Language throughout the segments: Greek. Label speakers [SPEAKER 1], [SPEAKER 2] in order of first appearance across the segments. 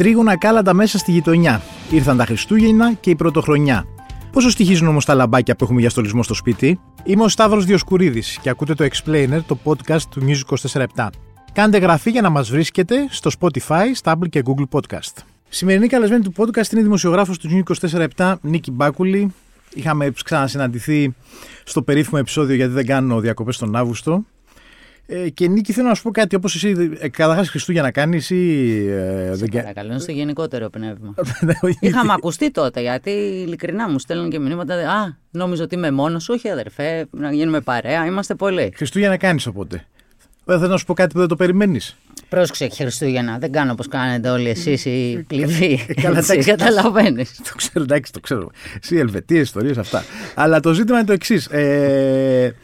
[SPEAKER 1] Τρίγωνα κάλαντα μέσα στη γειτονιά. Ήρθαν τα Χριστούγεννα και η Πρωτοχρονιά. Πόσο στοιχίζουν όμως τα λαμπάκια που έχουμε για στολισμό στο σπίτι; Είμαι ο Σταύρος Διοσκουρίδης και ακούτε το Explainer, το podcast του News 24 Κάντε γραφή για να μας βρίσκετε στο Spotify, στα Apple και Google Podcast. Σημερινή καλεσμένη του podcast είναι η δημοσιογράφος του News 24 Νίκη Μπάκουλη. Είχαμε ξανασυναντηθεί στο περίφημο επεισόδιο γιατί δεν κάνω διακοπές τον Αύγουστο. Ε, και Νίκη, θέλω να σου πω κάτι. Όπως εσύ, ε, καταρχάς Χριστούγεννα κάνεις ή.
[SPEAKER 2] Ε, δεν παρακαλώ, είναι στο γενικότερο πνεύμα. Ναι, Είχαμε ακουστεί τότε, γιατί ειλικρινά μου στέλνουν και μηνύματα. Α, νόμιζα ότι είμαι μόνος. Όχι, αδερφέ, να γίνουμε παρέα. Είμαστε πολλοί.
[SPEAKER 1] Χριστούγεννα κάνεις οπότε. Δεν θέλω να σου πω κάτι που δεν το περιμένεις.
[SPEAKER 2] Πρόσεξε Χριστούγεννα. Δεν κάνω όπως κάνετε όλοι εσείς οι κλειδί. Ε, καλά, καταλαβαίνεις.
[SPEAKER 1] Το ξέρω, εντάξει, το ξέρω. Εσύ, Ελβετίε, ιστορίες, αυτά. Αλλά το ζήτημα είναι το εξής. Ε,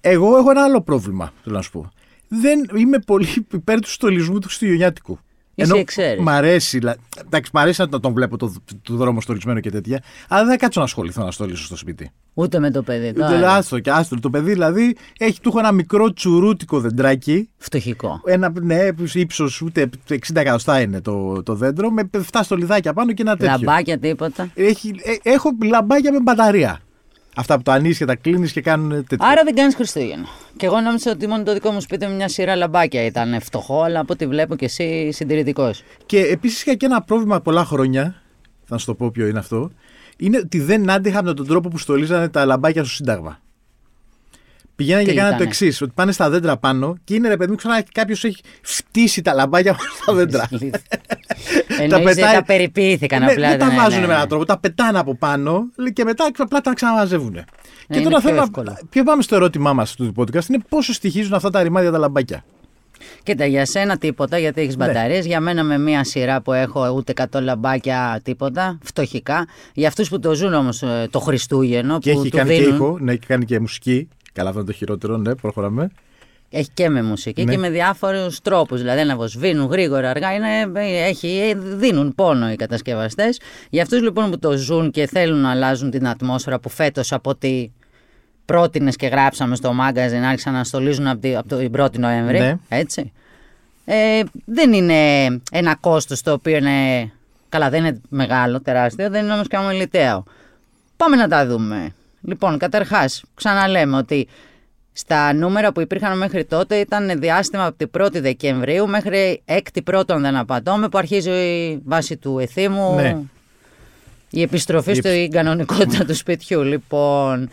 [SPEAKER 1] εγώ έχω ένα άλλο πρόβλημα, θέλω να σου πω. Δεν είμαι πολύ υπέρ του στολισμού του Χριστουγεννιάτικου.
[SPEAKER 2] Ενώ ξέρεις.
[SPEAKER 1] Μ' αρέσει, εντάξει, μ' αρέσει να τον βλέπω το, το δρόμο στολισμένο και τέτοια, αλλά δεν θα κάτσω να ασχοληθώ να στολίσω στο σπίτι.
[SPEAKER 2] Ούτε με το παιδί.
[SPEAKER 1] Ούτε άστο και άστο. Το παιδί δηλαδή έχει του ένα μικρό τσουρούτικο δεντράκι.
[SPEAKER 2] Φτωχικό.
[SPEAKER 1] Ένα ναι, ύψος ούτε 60 εκατοστά είναι το, το δέντρο, με 7 στολιδάκια πάνω και ένα τέτοιο.
[SPEAKER 2] Λαμπάκια τίποτα.
[SPEAKER 1] Έχει, ε, έχω λαμπάκια με μπαταρία. Αυτά που το ανοίγεις και τα κλείνεις και κάνουν τέτοια.
[SPEAKER 2] Άρα δεν κάνεις Χριστούγεννα. Και εγώ νόμιζα ότι μόνο το δικό μου σπίτι με μια σειρά λαμπάκια ήταν φτωχό, αλλά από ό,τι βλέπω και εσύ συντηρητικός.
[SPEAKER 1] Και επίσης είχα και ένα πρόβλημα πολλά χρόνια. Θα σου το πω ποιο είναι αυτό. Είναι ότι δεν άντεχα με τον τρόπο που στολίζανε τα λαμπάκια στο Σύνταγμα. Πηγαίνανε και κάνανε το εξής: Ότι πάνε στα δέντρα πάνω και είναι ρε παιδί μου, ξανά κάποιος έχει φτύσει τα λαμπάκια στα δέντρα.
[SPEAKER 2] τα πετάει... τα περιποιήθηκαν
[SPEAKER 1] ναι,
[SPEAKER 2] απλά.
[SPEAKER 1] Δεν τα ναι, βάζουν ναι, με έναν τρόπο, τα πετάνε από πάνω και μετά απλά τα ξαναμαζεύουν. και τώρα θέλω να. Ποιο πάμε στο ερώτημά μας του podcast είναι πόσο στοιχίζουν αυτά τα ρημάδια τα λαμπάκια.
[SPEAKER 2] Κοίτα, για σένα τίποτα, γιατί έχεις μπαταρίες. Για μένα με μία σειρά που έχω ούτε 100 λαμπάκια τίποτα, φτωχικά. Για αυτούς που το ζουν όμως ε, το Χριστούγεννο.
[SPEAKER 1] Και έχει κάνει και ήχο, ναι, έχει κάνει και μουσική. Καλά, αυτό είναι το χειρότερο, ναι, προχωράμε.
[SPEAKER 2] Έχει και με μουσική ναι. και με διάφορους τρόπους. Δηλαδή να βοσβήνουν γρήγορα, αργά. Είναι, έχει, δίνουν πόνο οι κατασκευαστές. Για αυτούς λοιπόν που το ζουν και θέλουν να αλλάζουν την ατμόσφαιρα που φέτος από ό,τι πρότεινες και γράψαμε στο μάγκαζιν άρχισαν να στολίζουν από, από το 1η Νοέμβρη. Ναι. Έτσι. Ε, δεν είναι ένα κόστος το οποίο είναι. Καλά, δεν είναι μεγάλο, τεράστιο, δεν είναι όμως και αμεληταίο. Πάμε να τα δούμε. Λοιπόν, καταρχάς, ξαναλέμε ότι στα νούμερα που υπήρχαν μέχρι τότε ήταν διάστημα από την 1η Δεκεμβρίου μέχρι 6η Πρώτον δεν απατώμε που αρχίζει η βάση του εθήμου ναι. η επιστροφή στην κανονικότητα του σπιτιού. Λοιπόν,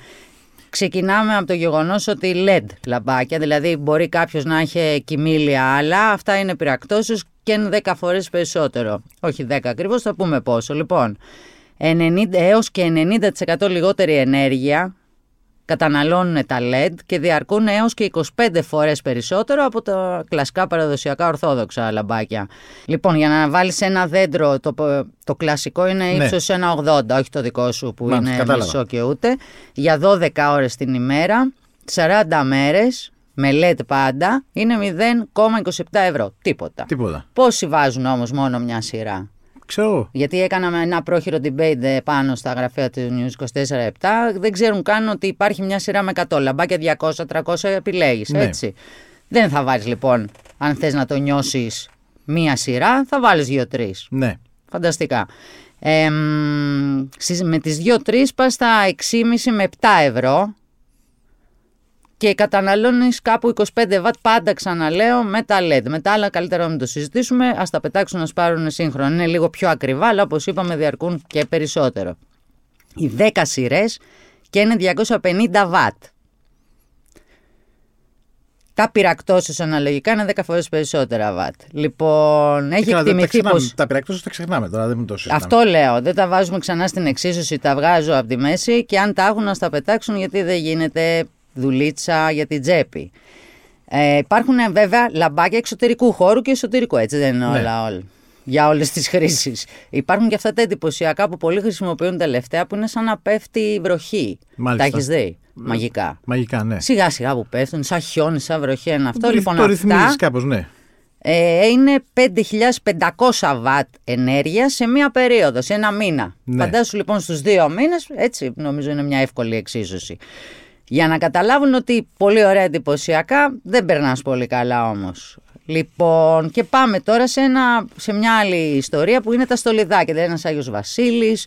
[SPEAKER 2] ξεκινάμε από το γεγονός ότι LED λαμπάκια, δηλαδή μπορεί κάποιος να έχει κοιμήλια άλλα, αυτά είναι πυρακτώσεις και είναι 10 φορές περισσότερο. Όχι 10 ακριβώς, θα πούμε πόσο. Λοιπόν, 90, έως και 90% λιγότερη ενέργεια καταναλώνουν τα LED και διαρκούν έως και 25 φορές περισσότερο από τα κλασικά παραδοσιακά ορθόδοξα λαμπάκια. Λοιπόν, για να βάλεις ένα δέντρο, το, το κλασικό είναι ναι. ίσως ένα 80, όχι το δικό σου που είναι κατάλαβα. μισό και ούτε, για 12 ώρες την ημέρα, 40 μέρες, με LED πάντα, είναι 0,27 ευρώ. Τίποτα.
[SPEAKER 1] Τίποτα.
[SPEAKER 2] Πόσοι βάζουν όμως μόνο μια σειρά;
[SPEAKER 1] Ξέρω.
[SPEAKER 2] Γιατί έκαναμε ένα πρόχειρο debate πάνω στα γραφεία του News 24-7. Δεν ξέρουν καν ότι υπάρχει μια σειρά με 100 λαμπάκια, 200-300 επιλέγεις. Ναι. Έτσι. Δεν θα βάλεις λοιπόν, αν θες να το νιώσεις μία σειρά, θα βάλεις δύο-τρει.
[SPEAKER 1] Ναι.
[SPEAKER 2] Φανταστικά. Ε, με τις 2-3 πας στα 6,5 με 7 ευρώ και καταναλώνεις κάπου 25 βατ πάντα ξαναλέω με τα LED. Με τα άλλα καλύτερα να μην το συζητήσουμε, ας τα πετάξουν να σπάρουν σύγχρονα. Είναι λίγο πιο ακριβά, αλλά όπως είπαμε διαρκούν και περισσότερο. Οι 10 σειρές και είναι 250 βατ. Τα πυρακτώσει αναλογικά είναι 10 φορές περισσότερα βατ. Λοιπόν, έχει εκτιμηθεί πω.
[SPEAKER 1] Τα πυρακτώσει τα ξεχνάμε τώρα, δεν μου το συζητάμε.
[SPEAKER 2] Αυτό λέω. Δεν τα βάζουμε ξανά στην εξίσωση, τα βγάζω από τη μέση και αν τα έχουν να τα πετάξουν, γιατί δεν γίνεται δουλίτσα για την τσέπη. Ε, υπάρχουν βέβαια λαμπάκια εξωτερικού χώρου και εσωτερικού, έτσι δεν είναι ναι. όλα όλα. Για όλες τις χρήσεις. Υπάρχουν και αυτά τα εντυπωσιακά που πολλοί χρησιμοποιούν τελευταία που είναι σαν να πέφτει η βροχή.
[SPEAKER 1] Μάλιστα.
[SPEAKER 2] Τα έχεις δει; Μαγικά.
[SPEAKER 1] Μαγικά, ναι.
[SPEAKER 2] Σιγά σιγά που πέφτουν, σαν χιόνι, σαν βροχή. Είναι αυτό.
[SPEAKER 1] Το,
[SPEAKER 2] λοιπόν,
[SPEAKER 1] το ρυθμίζεις κάπως, ναι.
[SPEAKER 2] Ε, είναι 5.500 βατ ενέργεια σε μία περίοδο, σε ένα μήνα. Ναι. Φαντάσου λοιπόν στους δύο μήνες, έτσι νομίζω είναι μια εύκολη εξίσωση. Για να καταλάβουν ότι πολύ ωραία εντυπωσιακά δεν περνάς πολύ καλά όμως. Λοιπόν, και πάμε τώρα σε, ένα, σε μια άλλη ιστορία που είναι τα στολιδάκια. Δηλαδή, ένας Άγιος Βασίλης,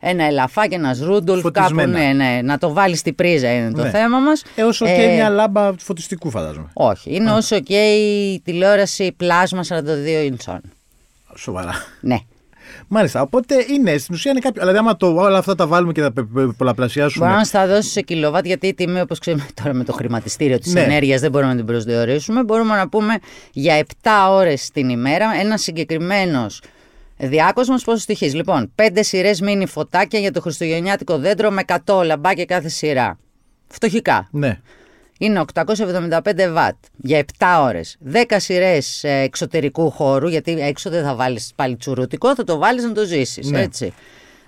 [SPEAKER 2] ένα ελαφάκι, ένας ρούντολφ, κάπου. Ναι, ναι, να το βάλεις στην πρίζα είναι το
[SPEAKER 1] Ναι.
[SPEAKER 2] θέμα μας.
[SPEAKER 1] Ε, όσο και μια λάμπα φωτιστικού φαντάζομαι.
[SPEAKER 2] Όχι, είναι όσο και η τηλεόραση πλάσμα 42 ιντσών.
[SPEAKER 1] Σοβαρά.
[SPEAKER 2] Ναι.
[SPEAKER 1] Μάλιστα. Οπότε είναι στην ουσία είναι κάποιο. Δηλαδή, άμα το, όλα αυτά τα βάλουμε και τα πε- πε- πολλαπλασιάσουμε.
[SPEAKER 2] Μπορεί να στα δώσει σε κιλοβάτ, γιατί η τιμή, όπως ξέρουμε τώρα με το χρηματιστήριο της
[SPEAKER 1] Ναι.
[SPEAKER 2] ενέργειας, δεν μπορούμε να την προσδιορίσουμε. Μπορούμε να πούμε για 7 ώρες την ημέρα ένας συγκεκριμένος διάκοσμος πόσος στοιχίζει. Λοιπόν, 5 σειρές μίνι φωτάκια για το χριστουγεννιάτικο δέντρο με 100 λαμπάκια κάθε σειρά. Φτωχικά.
[SPEAKER 1] Ναι.
[SPEAKER 2] Είναι 875 βατ για 7 ώρες. 10 σειρές ε, εξωτερικού χώρου, γιατί έξω δεν θα βάλεις πάλι τσουρούτικο, θα το βάλεις να το ζήσεις,
[SPEAKER 1] Ναι.
[SPEAKER 2] έτσι.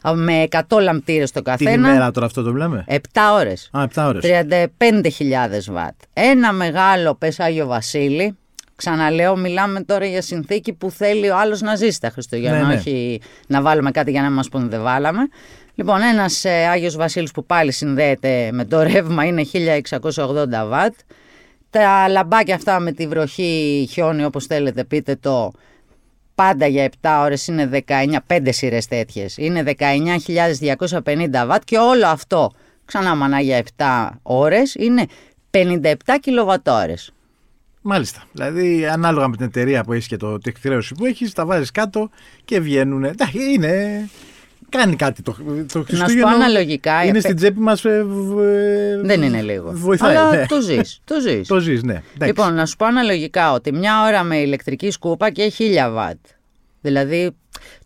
[SPEAKER 2] Α, Με 100 λαμπτήρες το
[SPEAKER 1] Την
[SPEAKER 2] καθένα.
[SPEAKER 1] ημέρα τώρα αυτό το μιλάμε.
[SPEAKER 2] 7 ώρες.
[SPEAKER 1] Α, 7 ώρες.
[SPEAKER 2] 35.000 βατ. Ένα μεγάλο πες Άγιο Βασίλη. Ξαναλέω, μιλάμε τώρα για συνθήκη που θέλει ο άλλος να ζήσει τα Χριστούγεννα,
[SPEAKER 1] Ναι, ναι.
[SPEAKER 2] όχι να βάλουμε κάτι για να μας πούνε δεν βάλαμε. Λοιπόν, ένας ε, Άγιος Βασίλης που πάλι συνδέεται με το ρεύμα είναι 1680 βατ. Τα λαμπάκια αυτά με τη βροχή, χιόνι, όπως θέλετε πείτε το, πάντα για 7 ώρες είναι 19, 5 σειρές τέτοιες, είναι 19.250 βατ και όλο αυτό, ξανά μανά για 7 ώρες, είναι 57 κιλοβατόρες.
[SPEAKER 1] Μάλιστα. Δηλαδή, ανάλογα με την εταιρεία που έχεις και το, την εκθρέωση που έχεις, τα βάζεις κάτω και βγαίνουν. Εντάξει, είναι. Κάνει κάτι το, το
[SPEAKER 2] Να σου πω
[SPEAKER 1] Χριστούγεννο.
[SPEAKER 2] αναλογικά.
[SPEAKER 1] Είναι
[SPEAKER 2] ε,
[SPEAKER 1] στην τσέπη μας.
[SPEAKER 2] Δεν είναι λίγο.
[SPEAKER 1] Βοηθάει.
[SPEAKER 2] Αλλά
[SPEAKER 1] ναι.
[SPEAKER 2] το ζεις, το ζεις.
[SPEAKER 1] το ζεις, ναι. Εντάξει.
[SPEAKER 2] Λοιπόν, να σου πω αναλογικά ότι μια ώρα με ηλεκτρική σκούπα και 1000 βατ. Δηλαδή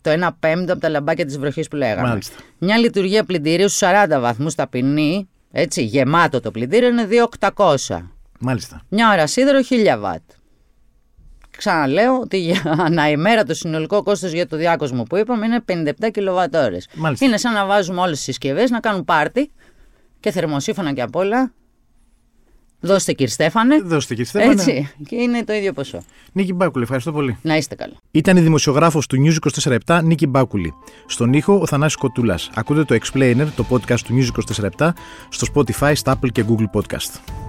[SPEAKER 2] το 1 πέμπτο από τα λαμπάκια της βροχής που λέγαμε.
[SPEAKER 1] Μάλιστα.
[SPEAKER 2] Μια λειτουργία πλυντηρίου στους 40 βαθμούς ταπεινή, έτσι, γεμάτο το πλυντήριο είναι 2.800.
[SPEAKER 1] Μάλιστα.
[SPEAKER 2] Μια ώρα σίδερο 1000 βατ. Ξαναλέω ότι για ανά ημέρα το συνολικό κόστος για το διάκοσμο που είπαμε είναι 57 κιλοβατόρες.
[SPEAKER 1] Μάλιστα.
[SPEAKER 2] Είναι σαν να βάζουμε όλες τις συσκευές να κάνουν πάρτι και θερμοσύφωνα και απ' όλα. Δώστε κύριε Στέφανε.
[SPEAKER 1] Δώστε κύριε Στέφανε.
[SPEAKER 2] Έτσι. Και είναι το ίδιο ποσό.
[SPEAKER 1] Νίκη Μπάκουλη, ευχαριστώ πολύ.
[SPEAKER 2] Να είστε καλά.
[SPEAKER 1] Ήταν η δημοσιογράφος του News 24-7 Νίκη Μπάκουλη. Στον ήχο ο Θανάσης Κοτούλας. Ακούτε το Explainer, το podcast του News 24-7 στο Spotify, στα Apple και Google Podcast.